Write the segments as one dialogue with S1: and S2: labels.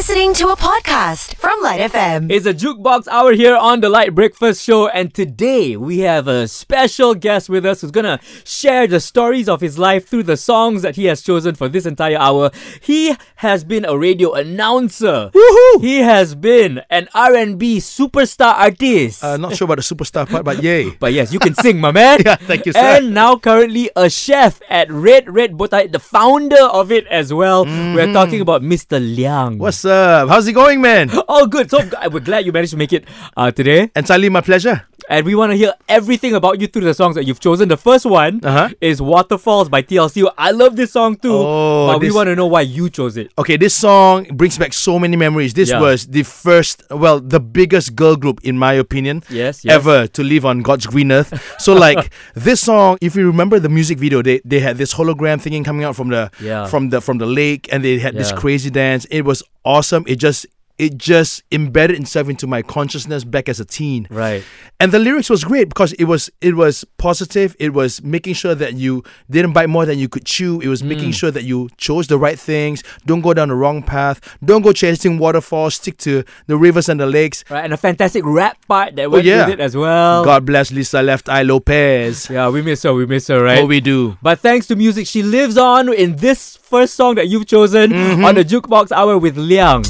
S1: listening to a podcast from Lite FM.
S2: It's a jukebox hour here on the Lite Breakfast Show, and today we have a special guest with us who's gonna share the stories of his life through the songs that he has chosen for this entire hour. He has been a radio announcer.
S3: Woohoo!
S2: He has been an R&B superstar artist.
S3: Uh, not sure about the superstar part, but yay.
S2: but yes, you can sing, my man.
S3: Yeah, thank you, sir.
S2: And now currently a chef at Red Red Botak, the founder of it as well. We're talking about Mr. Liang.
S3: What's up? How's it going, man?
S2: Oh, good. So we're glad you managed to make it uh, today.
S3: Entirely my pleasure.
S2: And we want to hear everything about you through the songs that you've chosen. The first one
S3: Uh-huh.
S2: is Waterfalls by TLC. I love this song too.
S3: Oh,
S2: but we want to know why you chose it.
S3: Okay, this song brings back so many memories. This
S2: Yeah.
S3: was the first, well, the biggest girl group, in my opinion,
S2: Yes, yes.
S3: ever to live on God's green earth. So, like this song, if you remember the music video, they, they had this hologram thingy coming out from the
S2: Yeah.
S3: from the from the lake, and they had this crazy dance. It was awesome. It just it just embedded itself into my consciousness back as a teen.
S2: Right.
S3: And the lyrics was great because it was it was positive. It was making sure that you didn't bite more than you could chew. It was
S2: Mm.
S3: making sure that you chose the right things. Don't go down the wrong path. Don't go chasing waterfalls. Stick to the rivers and the lakes.
S2: Right. And a fantastic rap part that went
S3: Oh, yeah.
S2: with it as well.
S3: God bless Lisa Left Eye Lopez.
S2: Yeah, we miss her. We miss her, right?
S3: Oh, we do.
S2: But thanks to music, she lives on in this first song that you've chosen
S3: Mm-hmm.
S2: on the Jukebox Hour with Liang.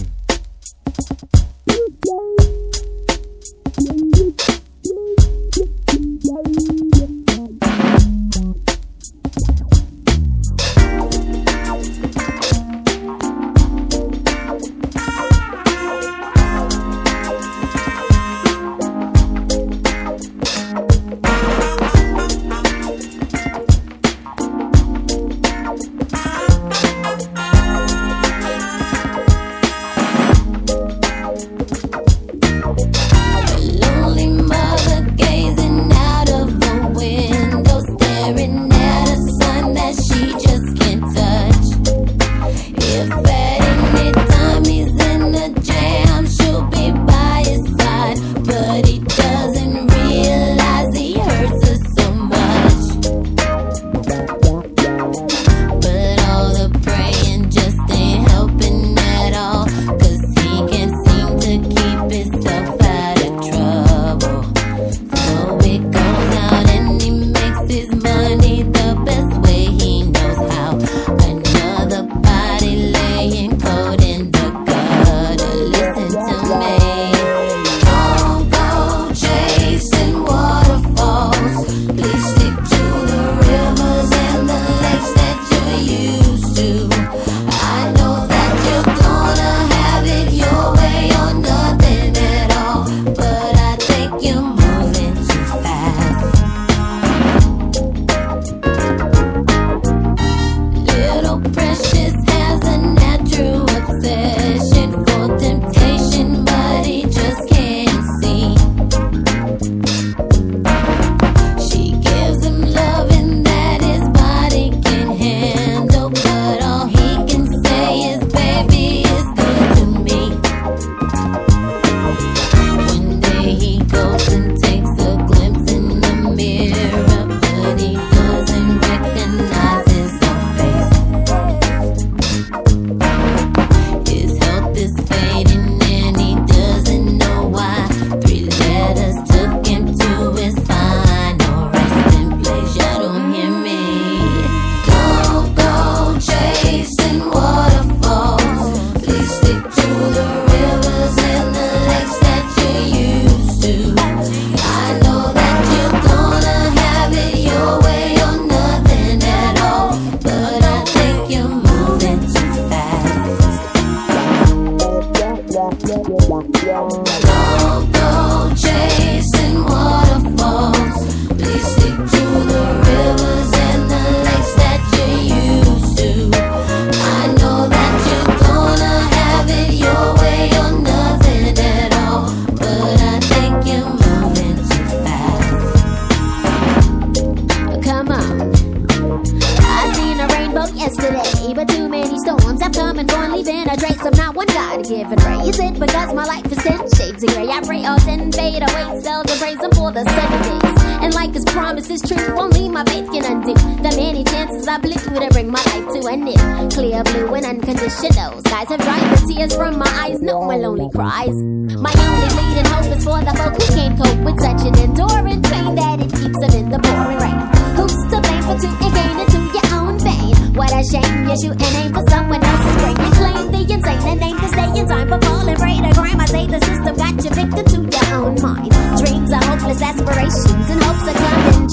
S4: Thank you.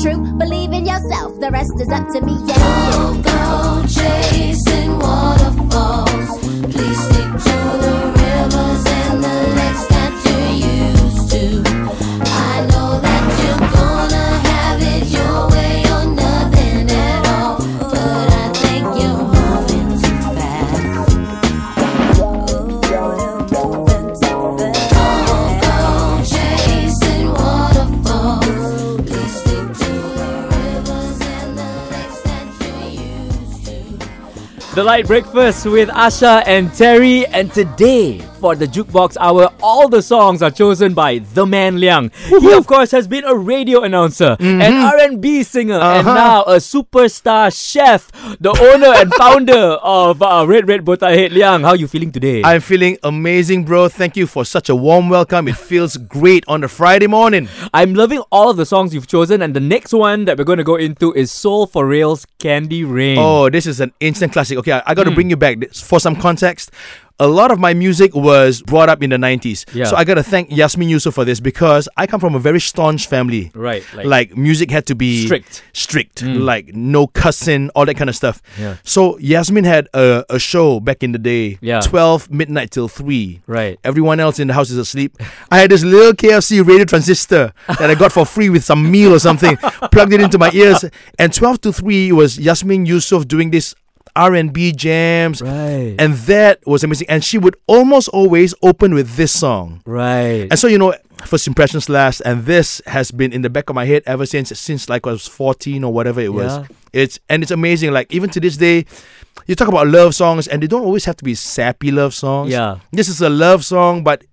S5: True. Believe in yourself, the rest is up to me.
S4: Don't go chasing
S2: Lite Breakfast with Asha and Terry, and today for the Jukebox Hour, all the songs are chosen by the man Liang. He, of course, has been a radio announcer, an R&B singer, and
S3: Uh-huh.
S2: now a superstar chef, the owner and founder of uh, Red Red Botak Head Liang. How are you feeling today?
S3: I'm feeling amazing, bro. Thank you for such a warm welcome. It feels great on a Friday morning.
S2: I'm loving all of the songs you've chosen, and the next one that we're going to go into is Soul for Real's Candy Rain.
S3: Oh, this is an instant classic. Okay, I, I got to bring you back This- for some context. A lot of my music was brought up in the 90s.
S2: Yeah.
S3: So I got to thank Yasmin Yusuf for this because I come from a very staunch family.
S2: Right, like-
S3: Like, music had to be
S2: Strict.
S3: Strict. Mm. Like no cussing, all that kind of stuff.
S2: Yeah.
S3: So Yasmin had a, a show back in the day.
S2: Yeah.
S3: 12 midnight till 3.
S2: Right.
S3: Everyone else in the house is asleep. I had this little KFC radio transistor that I got for free with some meal or something. plugged it into my ears, and 12 to 3 was Yasmin Yusuf doing this R&B jams.
S2: Right.
S3: And that was amazing. And she would almost always open with this song.
S2: right.
S3: And so, you know, first impressions last, and this has been in the back of my head ever since, since like I was 14 or whatever it was.
S2: Yeah.
S3: It's and it's amazing. Like even to this day, you talk about love songs, and they don't always have to be sappy love songs.
S2: Yeah.
S3: This is a love song, but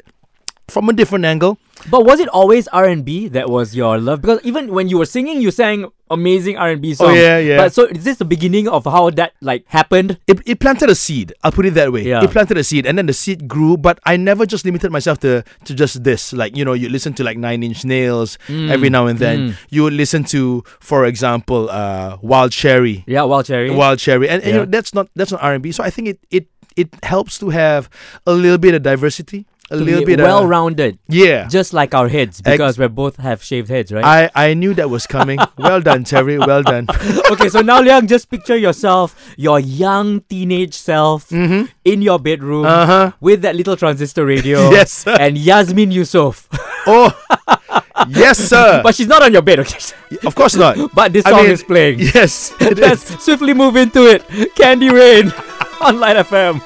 S3: from a different angle.
S2: But was it always R and B that was your love? Because even when you were singing, you sang amazing R and B songs.
S3: Oh, yeah, yeah.
S2: But so is this the beginning of how that like happened?
S3: It, it planted a seed. I'll put it that way.
S2: Yeah.
S3: It planted a seed, and then the seed grew. But I never just limited myself to to just this. Like you know, you listen to like Nine Inch Nails every now and then.
S2: mm.
S3: You would listen to, for example, uh, Wild Cherry.
S2: Yeah, Wild Cherry.
S3: Wild Cherry, and, and you know that's not that's not R and B. So I think it it it helps to have a little bit of diversity, a little bit
S2: well rounded.
S3: yeah.
S2: just like our heads, because we both have shaved heads, right?
S3: I I knew that was coming. well done, Terry. Well done.
S2: okay, so now Liang, just picture yourself, your young teenage self, in your bedroom
S3: Mm-hmm. Uh huh.
S2: with that little transistor radio.
S3: Yes, sir.
S2: And Yasmin Yusof.
S3: Oh, yes, sir.
S2: but she's not on your bed, okay?
S3: of course not.
S2: But this
S3: I
S2: song
S3: mean,
S2: is playing.
S3: Yes, it
S2: Let's
S3: is.
S2: swiftly move into it. Candy Rain on Lite FM.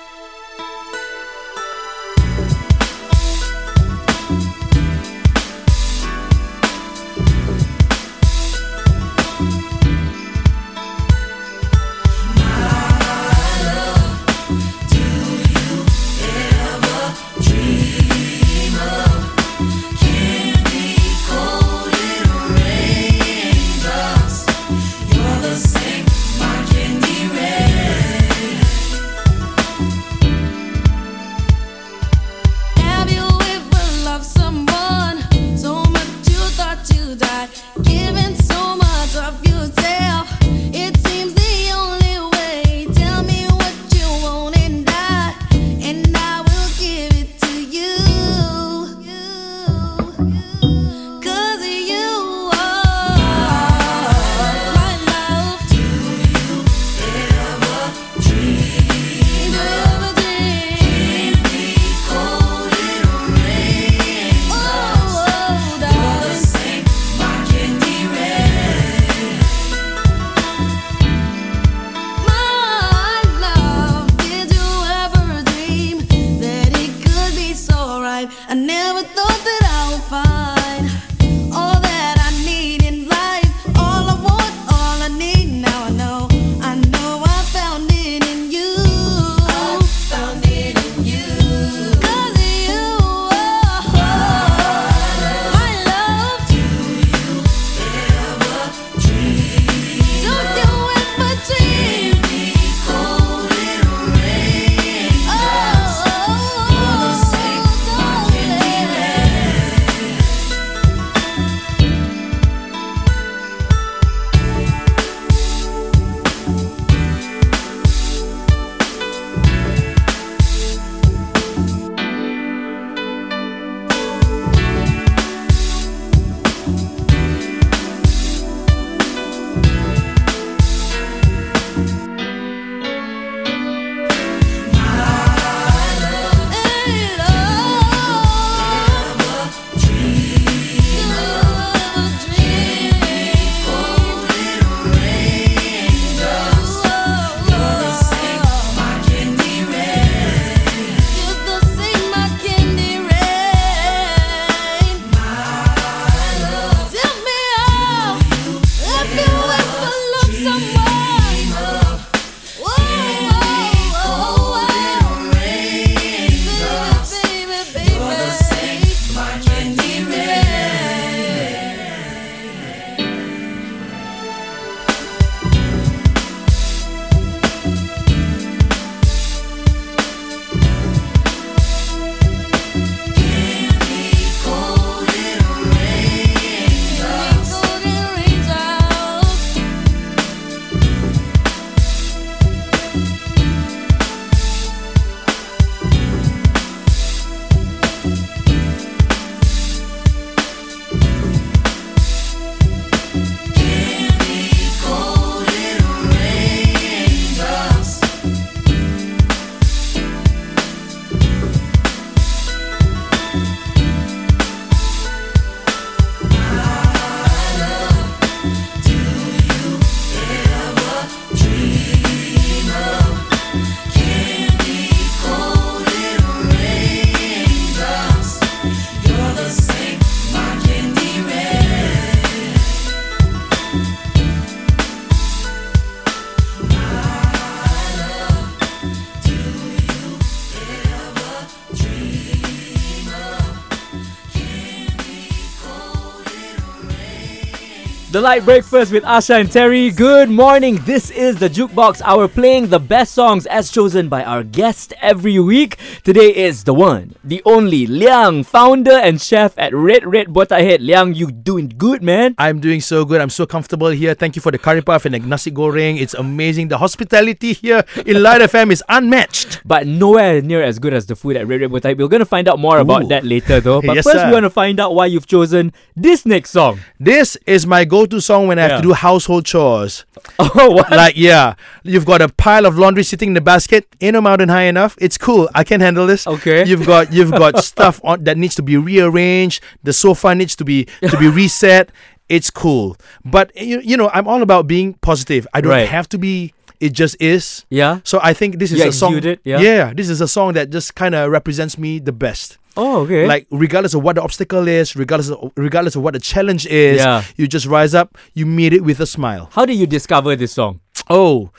S6: The
S2: Lite Breakfast with Asha and Terry. Good morning. This is the Jukebox Hour playing the best songs as chosen by our guest every week. Today is the one, the only Liang, founder and chef at Red Red Botak Head. Liang, you doing good, man?
S7: I'm doing so good. I'm so comfortable here. Thank you for the curry puff and the nasi goreng. It's amazing. The hospitality here in Lite FM is unmatched.
S2: But nowhere near as good as the food at Red Red Botak. We're going to find out more about that later though. But
S7: Yes,
S2: first,
S7: sir.
S2: we want to find out why you've chosen this next song.
S7: This is my go-to song when I have
S2: Yeah.
S7: to do household chores.
S2: Oh, what?
S7: like yeah, you've got a pile of laundry sitting in the basket. Ain't no mountain high enough. It's cool. I can handle this.
S2: Okay.
S7: You've got you've got stuff on that needs to be rearranged. The sofa needs to be to be reset. It's cool. But you, you know, I'm all about being positive. I don't
S2: Right.
S7: have to be. It just is.
S2: Yeah.
S7: So I think this is
S2: You
S7: a song.
S2: exude it, yeah?
S7: this is a song that just kind of represents me the best.
S2: Oh, okay.
S7: Like regardless of what the obstacle is, regardless of, regardless of what the challenge is,
S2: Yeah.
S7: you just rise up. You meet it with a smile.
S2: how did you discover this song?
S7: Oh,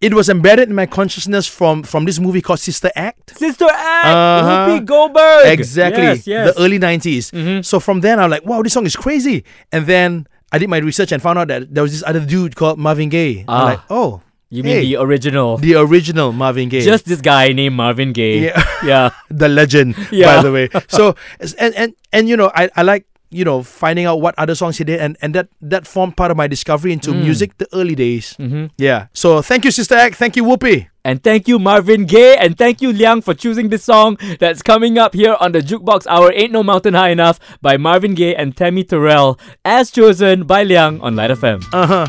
S7: it was embedded in my consciousness from from this movie called Sister Act.
S2: Sister Act,
S7: Uh-huh.
S2: Whoopi Goldberg.
S7: Exactly,
S2: Yes, yes.
S7: the early 90s.
S2: Mhm.
S7: So from then I'm like, wow, this song is crazy. And then I did my research and found out that there was this other dude called Marvin Gaye.
S2: Ah.
S7: I'm like, oh,
S2: You mean
S7: hey,
S2: the original?
S7: the original Marvin Gaye.
S2: Just this guy named Marvin Gaye.
S7: Yeah.
S2: yeah.
S7: the legend,
S2: Yeah.
S7: by the way. So and and and you know, I, I like you know finding out what other songs he did, and and that that formed part of my discovery into
S2: Mm.
S7: music, the early days.
S2: Mhm.
S7: Yeah. So thank you, Sister Act. Thank you, Whoopi.
S2: And thank you, Marvin Gaye, and thank you, Liang, for choosing this song that's coming up here on the Jukebox Hour Ain't No Mountain High Enough by Marvin Gaye and Tammy Terrell, as chosen by Liang on Lite FM.
S7: Uh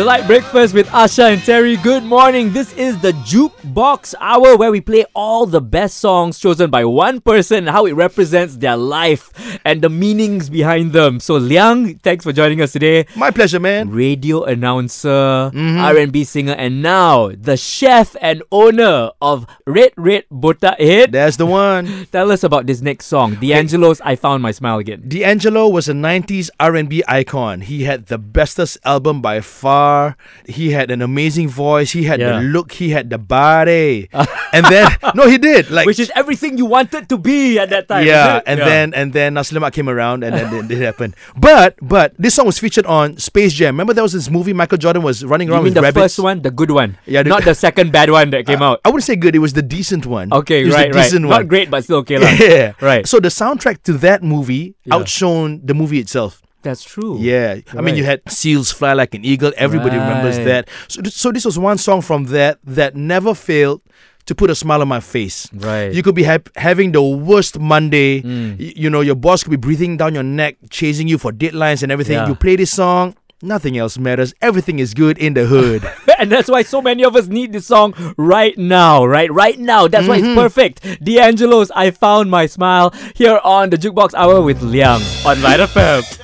S8: The
S2: Lite Breakfast with Asha and Terry. Good morning. This is the Jukebox Hour where we play all the best songs chosen by one person and how it represents their life and the meanings behind them. So, Liang, thanks for joining us today.
S7: My pleasure, man.
S2: radio announcer, mm-hmm. R&B singer, and now the chef and owner of Red Red Botak Head.
S7: That's the one.
S2: Tell us about this next song, D'Angelo's "I Found My Smile Again."
S7: D'Angelo was a 90s R&B icon. He had the bestest album by far
S3: guitar. He had an amazing voice. He had
S9: Yeah.
S3: the look. He had the body. and then no, he did like
S9: Which is everything you wanted to be at that time.
S3: yeah, and then and then Naslimat came around and then it, it happened. But but this song was featured on Space Jam. Remember there was this movie Michael Jordan was running around with
S9: the
S3: rabbits.
S9: first one, the good one,
S3: Yeah, the-
S9: not the second bad one that came out.
S3: I wouldn't say good. It was the decent one.
S9: Okay,
S3: it was
S9: right, right. Not
S3: one.
S9: great, but still okay, lah.
S3: Yeah,
S9: Right.
S3: So the soundtrack to that movie
S9: Yeah.
S3: outshone the movie itself.
S9: That's true.
S3: Yeah, I mean, you had "Seal's Fly Like an Eagle." Everybody remembers that. So, th- so this was one song from that that never failed to put a smile on my face.
S9: Right. Mm.
S3: You could be hap having the worst Monday. Y- you know, your boss could be breathing down your neck, chasing you for deadlines and everything.
S9: Yeah.
S3: You play this song, nothing else matters. Everything is good in the hood.
S9: and that's why so many of us need this song right now, right? Right now. That's why
S3: Mm-hmm.
S9: it's perfect. D'Angelo's I Found My Smile here on the Jukebox Hour with Liang on Lite FM.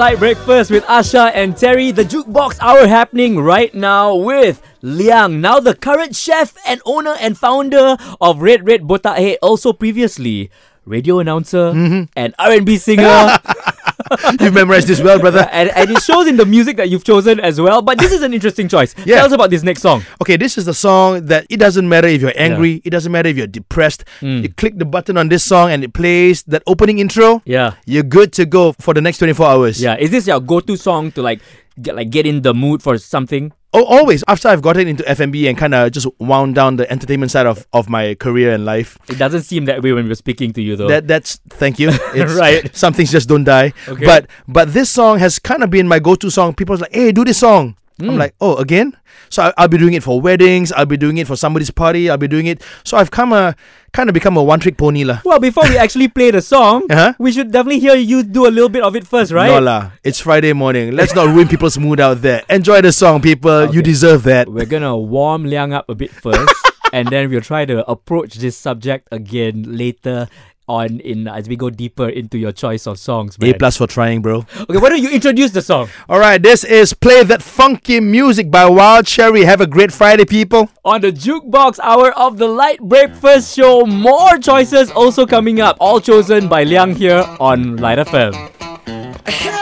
S9: Lite Breakfast with Asha and Terry. The Jukebox Hour happening right now with Liang, now the current chef and owner and founder of Red Red Botak Head. Also previously,
S10: radio announcer,
S3: Mm-hmm.
S10: and R&B singer.
S3: You've memorized this well, brother.
S10: and, and it shows in the music that you've chosen as well. But this is an interesting choice.
S3: Yeah.
S10: Tell us about this next song.
S3: Okay, this is the song that it doesn't matter if you're angry, it doesn't matter if you're depressed.
S10: Mm.
S3: You click the button on this song and it plays that opening intro.
S10: Yeah.
S3: You're good to go for the next 24 hours.
S10: Yeah. Is this your go-to song to like get like get in the mood for something?
S3: Oh, always. After I've gotten into FMB and kind of just wound down the entertainment side of, of my career and life,
S10: It doesn't seem that way when we're speaking to you though.
S3: that that's thank you. It's,
S10: Right.
S3: Some things just don't die.
S10: Okay.
S3: But but this song has kind of been my go-to song. People's like, hey, do this song.
S10: Hmm.
S3: I'm like, oh, again? So I, I'll be doing it for weddings. I'll be doing it for somebody's party. I'll be doing it. So I've come a kind of become a one-trick pony lah.
S10: well, before we actually play the song,
S3: Uh-huh.
S10: we should definitely hear you do a little bit of it first, right?
S3: No lah. It's Friday morning. Let's not ruin people's mood out there. Enjoy the song, people. You deserve that.
S10: We're gonna warm Liang up a bit first, and then we'll try to approach this subject again later on in as we go deeper into your choice of songs.
S3: A plus for trying, bro.
S10: Okay, why don't you introduce the song?
S3: All right, this is Play That Funky Music by Wild Cherry. Have a great Friday, people.
S10: On the jukebox hour of the Lite Breakfast Show, more choices also coming up, all chosen by Liang here on Lite FM.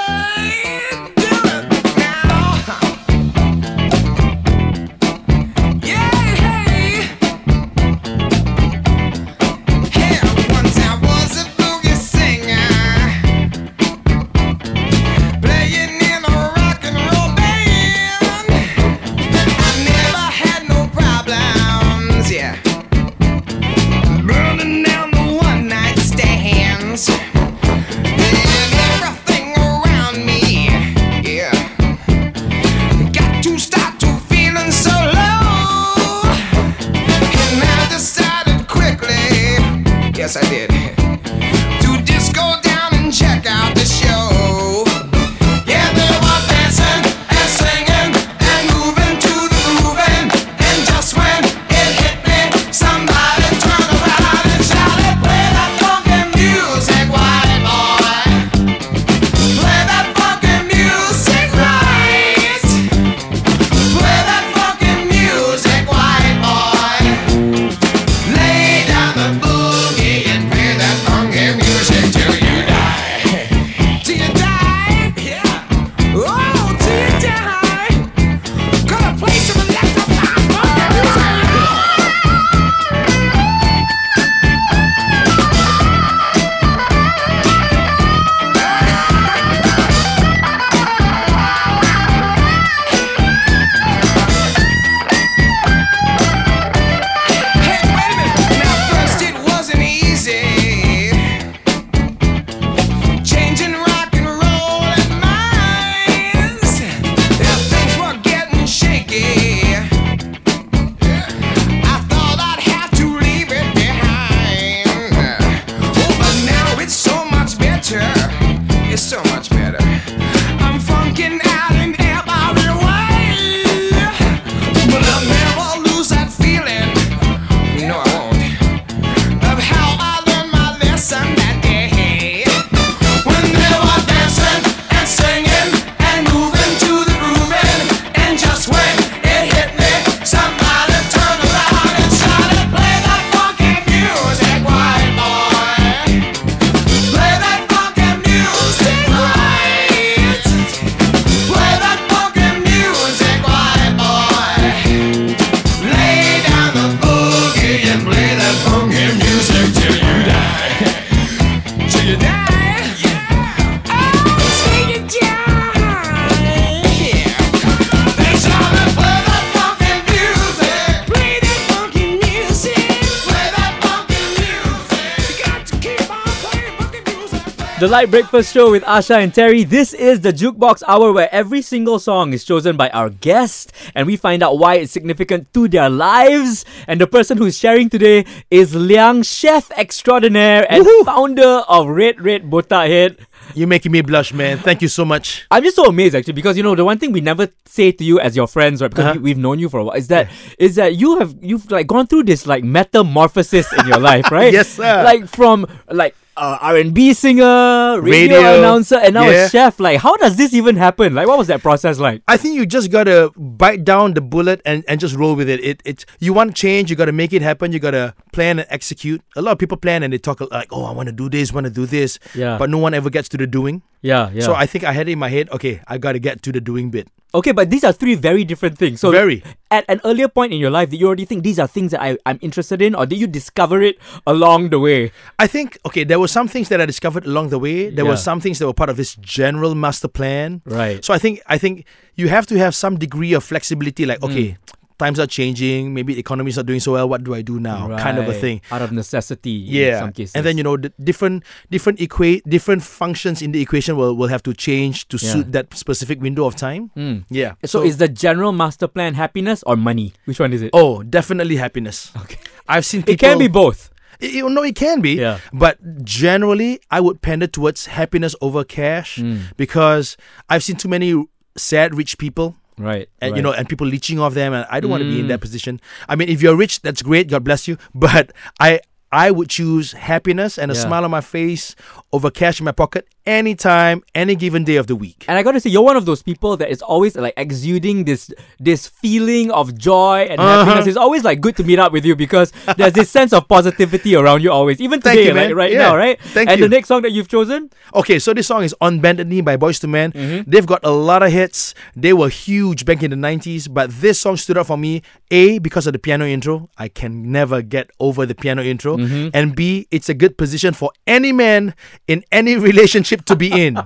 S2: The
S10: Lite Breakfast Show with Asha and Terry. This is the Jukebox Hour where every single song is chosen by our guest and we find out why it's significant to their lives. And the person who's sharing today is Liang, chef extraordinaire and founder of Red Red Botak Head.
S3: You're making me blush, man. Thank you so much.
S10: I'm just so amazed actually because you know the one thing we never say to you as your friends, right? Because
S3: Uh-huh.
S10: we, we've known you for a while, is that is that you have you've like gone through this like metamorphosis in your life, right?
S3: Yes, sir.
S10: Like from like Uh,
S2: a R&B singer, radio,
S3: Radio,
S2: announcer, and now
S3: yeah.
S2: a chef. Like, how does this even happen? Like, what was that process like?
S3: I think you just gotta bite down the bullet and, and just roll with it. It it you want change, you gotta make it happen. You gotta plan and execute. A lot of people plan and they talk like, oh, I want to do this, want to do this,
S2: Yeah.
S3: but no one ever gets to the doing.
S2: Yeah, yeah.
S3: So I think I had it in my head. Okay, I gotta get to the doing bit.
S2: Okay, but these are three very different things. So,
S3: Very.
S2: at an earlier point in your life, did you already think these are things that I, I'm interested in, or did you discover it along the way?
S3: I think okay, there were some things that I discovered along the way. There were some things that were part of this general master plan.
S2: Right.
S3: So I think I think you have to have some degree of flexibility. Like okay, hmm. Times are changing. Maybe the economy's not doing so well. What do I do now? Kind of a thing.
S2: Out of necessity. In
S3: Yeah,
S2: some cases.
S3: and then you know the different different equa- different functions in the equation will, will have to change to
S2: Yeah.
S3: suit that specific window of time.
S2: Mm.
S3: Yeah.
S2: So, is the general master plan happiness or money? Which one is it?
S3: oh definitely happiness.
S2: Okay.
S3: I've seen people.
S2: It can be both.
S3: It- it- no, it can be.
S2: Yeah.
S3: But generally, I would pander towards happiness over cash
S2: Mm.
S3: because I've seen too many sad rich people.
S2: Right.
S3: And
S2: right.
S3: you know, and people leeching off them, and I don't want to be in
S2: Mm.
S3: that position. I mean, if you're rich, that's great. God bless you. But I, I would choose happiness and a
S2: Yeah.
S3: smile on my face over cash in my pocket anytime, any given day of the week.
S2: And I gotta say, you're one of those people that is always like exuding this this feeling of joy and
S3: Uh-huh.
S2: happiness. It's always like good to meet up with you because there's this sense of positivity around you always. Even today,
S3: you,
S2: like right
S3: Yeah.
S2: now, right?
S3: Thank
S2: and
S3: you.
S2: the next song that you've chosen?
S3: Okay, so this song is On Bended Knee by Boyz II Men.
S2: Mm-hmm.
S3: They've got a lot of hits. They were huge back in the 90s, but this song stood out for me A, because of the piano intro. I can never get over the piano intro.
S2: Mm-hmm.
S3: And B, it's a good position for any man in any relationship to be in.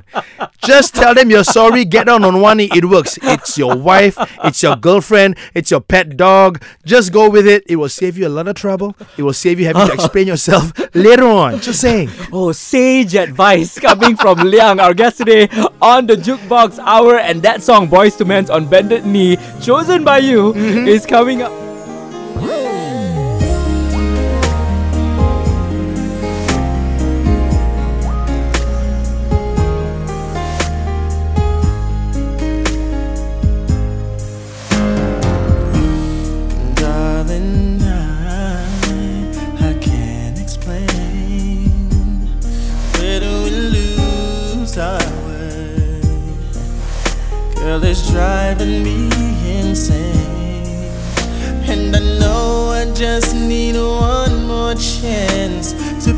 S3: Just tell them you're sorry, get down on one knee, it works. It's your wife, it's your girlfriend, it's your pet dog. Just go with it. It will save you a lot of trouble. It will save you having to explain yourself later on. Just saying.
S2: Oh, sage advice coming from Liang, our guest today on the Jukebox Hour. And that song, Boyz II Men's on Bended Knee, chosen by you,
S3: Mm-hmm.
S2: is coming up.
S7: Girl, it's driving me insane. And I know I just need one more chance to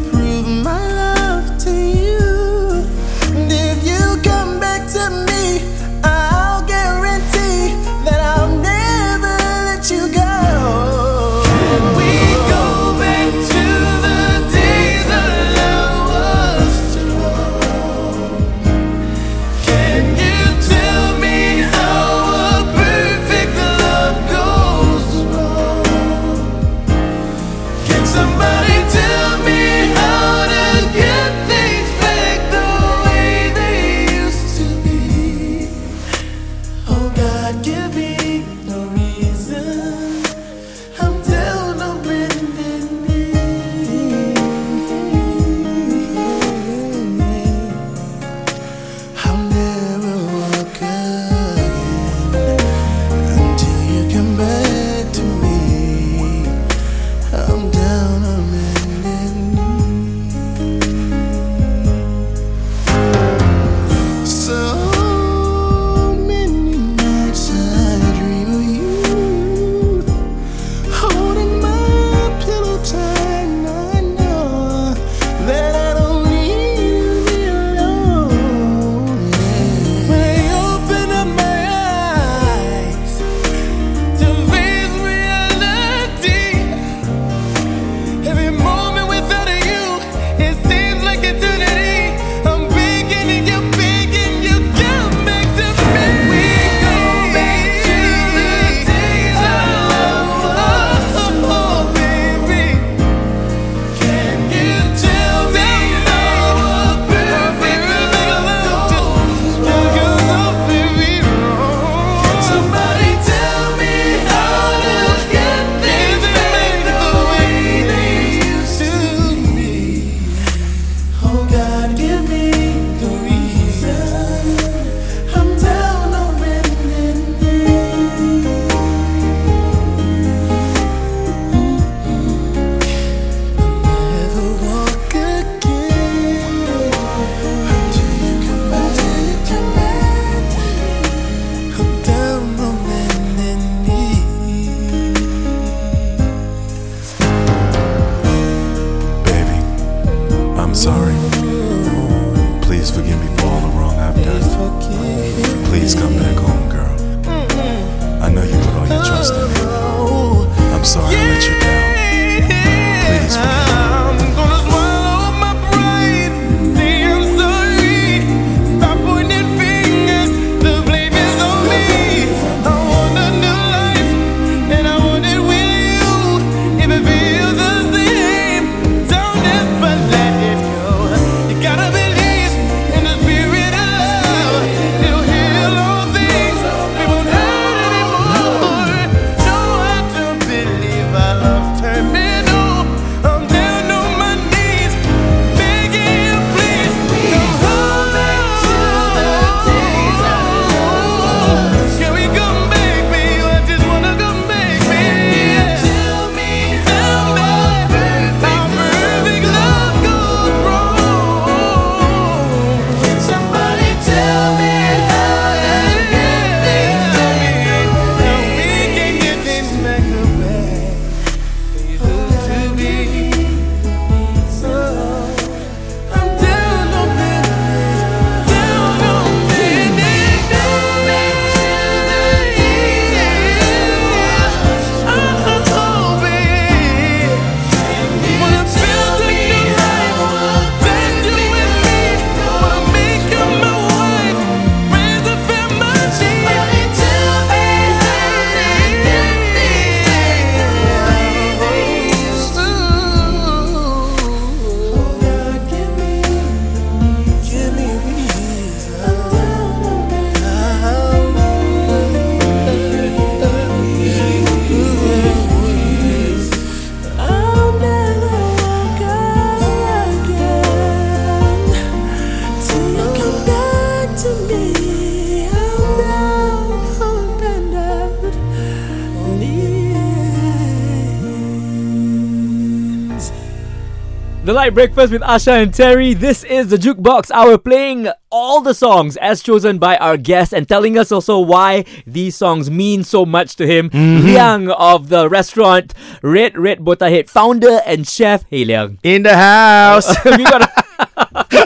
S2: Breakfast with Asha and Terry. This is the Jukebox Hour playing all the songs as chosen by our guest and telling us also why these songs mean so much to him. Mm-hmm. Liang of the restaurant Red Red Botak Head, founder and chef. Hey Liang.
S3: In the house.
S2: we've got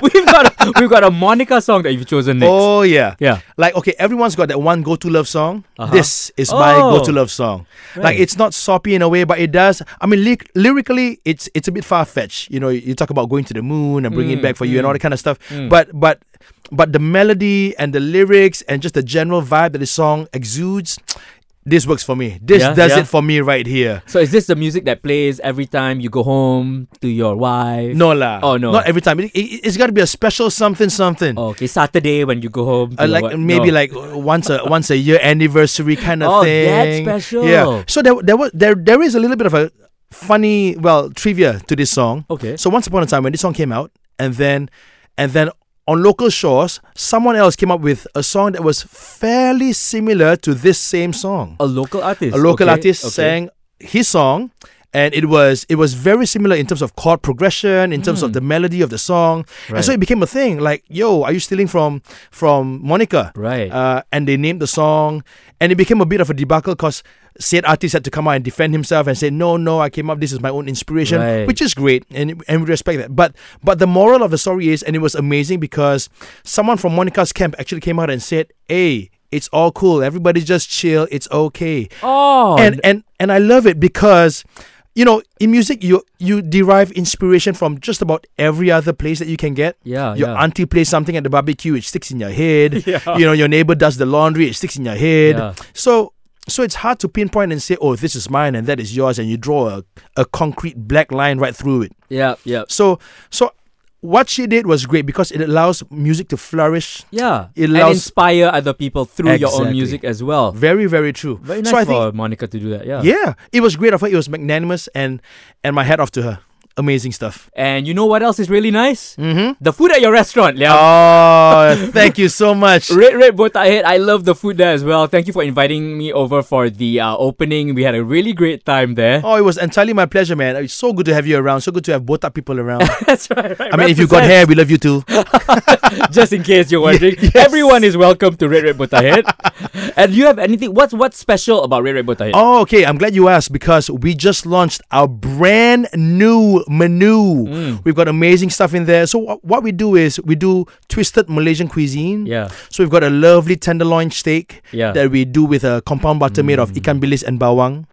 S2: we've got a, we've got a Monica song that you've chosen next.
S3: oh yeah.
S2: Yeah.
S3: Like okay, everyone's got that one go-to love song.
S2: Uh-huh.
S3: This is my
S2: Oh.
S3: go-to love song.
S2: Right.
S3: Like it's not soppy in a way, but it does. I mean, lyric- lyrically, it's it's a bit far-fetched. You know, you talk about going to the moon and bringing it
S2: Mm,
S3: back for you and all that kind of stuff.
S2: Mm.
S3: But but but the melody and the lyrics and just the general vibe that the song exudes, this works for me. This
S2: Yeah,
S3: does
S2: yeah.
S3: it for me right here.
S2: So is this the music that plays every time you go home to your wife?
S3: No lah.
S2: Oh, no.
S3: Not every time. It, it, has got to be a special something something.
S2: Oh, okay, Saturday when you go home. To
S3: Uh, like maybe
S2: no.
S3: like once a once a year anniversary kind of
S2: Oh,
S3: thing.
S2: that's special.
S3: Yeah. So there there was there there is a little bit of a funny well trivia to this song.
S2: Okay.
S3: So once upon a time when this song came out, and then and then on local shores, someone else came up with a song that was fairly similar to this same song.
S2: A local artist.
S3: A local
S2: okay,
S3: artist
S2: okay.
S3: sang his song. And it was it was very similar in terms of chord progression, in terms of
S2: Mm.
S3: the melody of the song, and so it became a thing. Like, yo, are you stealing from from Monica?
S2: Right.
S3: Uh, and they named the song, and it became a bit of a debacle because said artist had to come out and defend himself and say, no, no, I came up. This is my own inspiration,
S2: Right.
S3: which is great, and and we respect that. But but the moral of the story is, and it was amazing because someone from Monica's camp actually came out and said, hey. It's all cool. Everybody just chill. It's okay
S2: oh,
S3: and and and I love it because you know in music you you derive inspiration from just about every other place that you can get.
S2: yeah,
S3: Your
S2: yeah.
S3: auntie plays something at the barbecue, it sticks in your head.
S2: Yeah.
S3: You know, your neighbor does the laundry, it sticks in your head.
S2: Yeah.
S3: So so it's hard to pinpoint and say, oh, this is mine and that is yours, and you draw a, a concrete black line right through it.
S2: yeah, yeah,
S3: So so what she did was great because it allows music to flourish.
S2: yeah.
S3: It
S2: and
S3: allows-
S2: inspire other people through your own music as well.
S3: Very, very true.
S2: Very nice
S3: so I
S2: for
S3: think
S2: Monica to do that. Yeah.
S3: Yeah, it was great of her. It was magnanimous, and and my hat off to her. Amazing stuff.
S2: And you know what else is really nice?
S3: Mm-hmm.
S2: The food at your restaurant, Liang.
S3: Oh, thank you so much.
S2: Red Red Botak Head, I love the food there as well. Thank you for inviting me over for the uh, opening. We had a really great time there.
S3: Oh, it was entirely my pleasure, man. It's so good to have you around. So good to have botak people around.
S2: That's right, right.
S3: I mean, if you got
S2: Represent.
S3: hair, we love you too.
S2: just in case you're wondering,
S3: yes.
S2: everyone is welcome to Red Red Botak Head. and do you have anything? What's what's special about Red Red Botak Head?
S3: Oh, okay. I'm glad you asked because we just launched our brand new menu.
S2: Mm.
S3: We've got amazing stuff in there. So wh- what we do is we do twisted Malaysian cuisine.
S2: Yeah.
S3: So we've got a lovely tenderloin steak
S2: Yeah.
S3: that we do with a compound butter made of
S2: Mm.
S3: ikan bilis and bawang.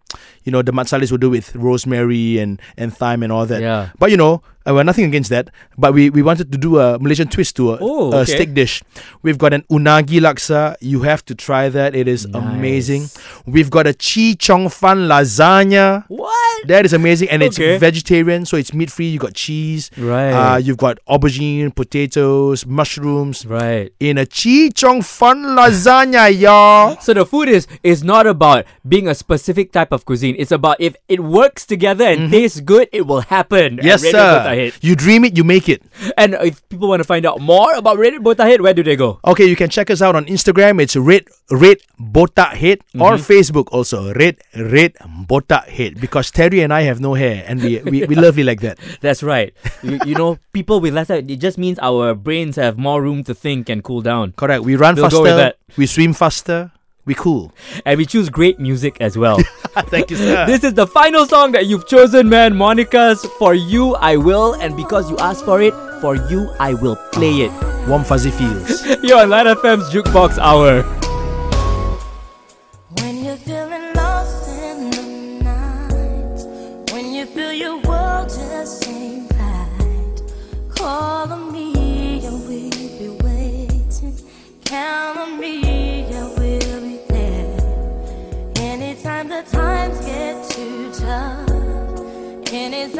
S3: You know, the matsalis we do with rosemary and, and thyme and all that.
S2: Yeah.
S3: But you know, uh, we're nothing against that. But we, we wanted to do a Malaysian twist to a,
S2: Oh,
S3: a
S2: okay.
S3: steak dish. We've got an unagi laksa. You have to try that. It is
S2: Nice.
S3: amazing. We've got a chi chong fan lasagna.
S2: What?
S3: That is amazing, and it's vegetarian, so it's meat free. You got cheese.
S2: Right.
S3: Uh, you've got aubergine, potatoes, mushrooms
S2: right.
S3: in a chi chong fan lasagna, y'all.
S2: So the food is is not about being a specific type of cuisine. It's about if it works together and tastes good, it will happen.
S3: Mm-hmm. Yes, sir. You dream it, you make it.
S2: And if people want to find out more about Red Botak Head, where do they go?
S3: Okay, you can check us out on Instagram. It's Red Red Botak Head or
S2: Mm-hmm.
S3: Facebook also Red Red Botak Head because Terry and I have no hair and we we, we lovely like that.
S2: That's right. you, you know, people with less hair, it just means our brains have more room to think and cool down.
S3: Correct. We run
S2: We'll
S3: faster. We swim faster. We cool.
S2: And we choose great music as well.
S3: Thank you, sir.
S2: This is the final song that you've chosen, man. Monica's For You I Will, and because you asked for it, for you I will play it.
S3: Warm fuzzy feels.
S2: You're on Lite FM's Jukebox Hour.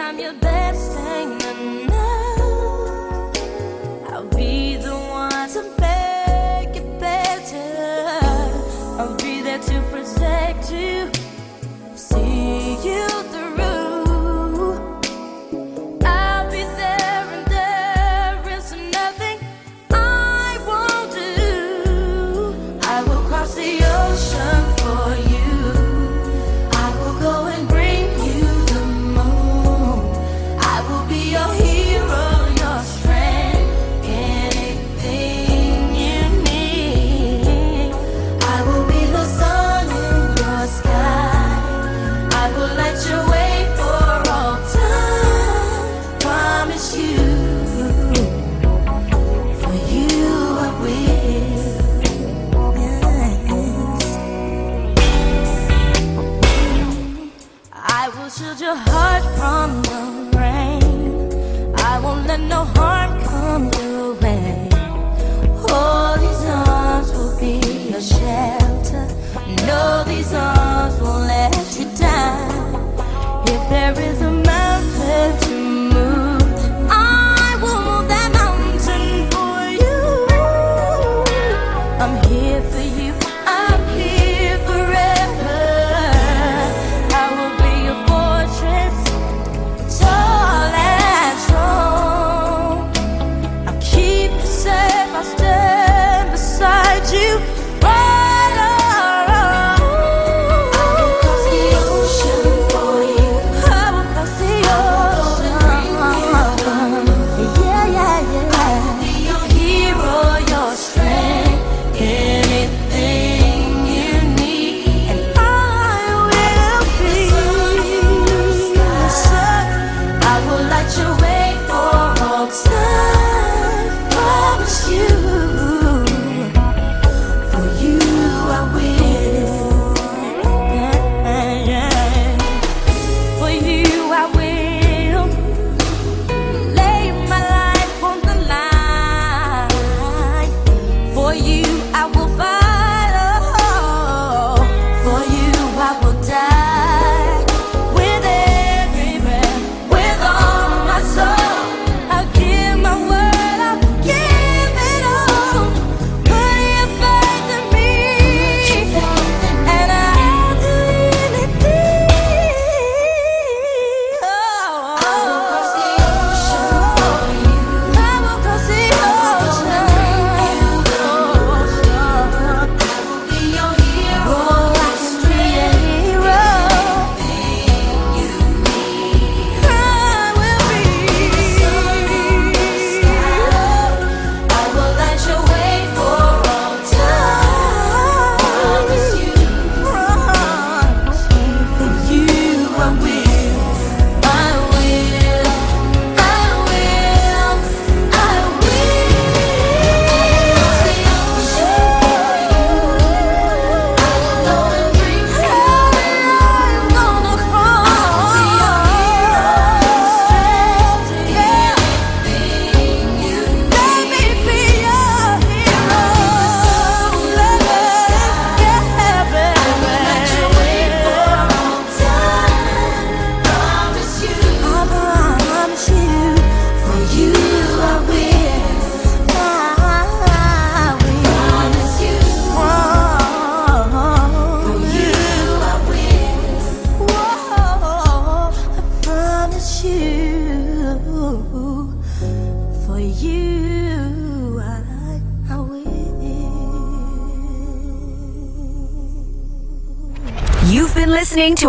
S6: Anytime your best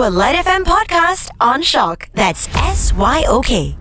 S1: Lite FM podcast on SYOK. That's S Y O K.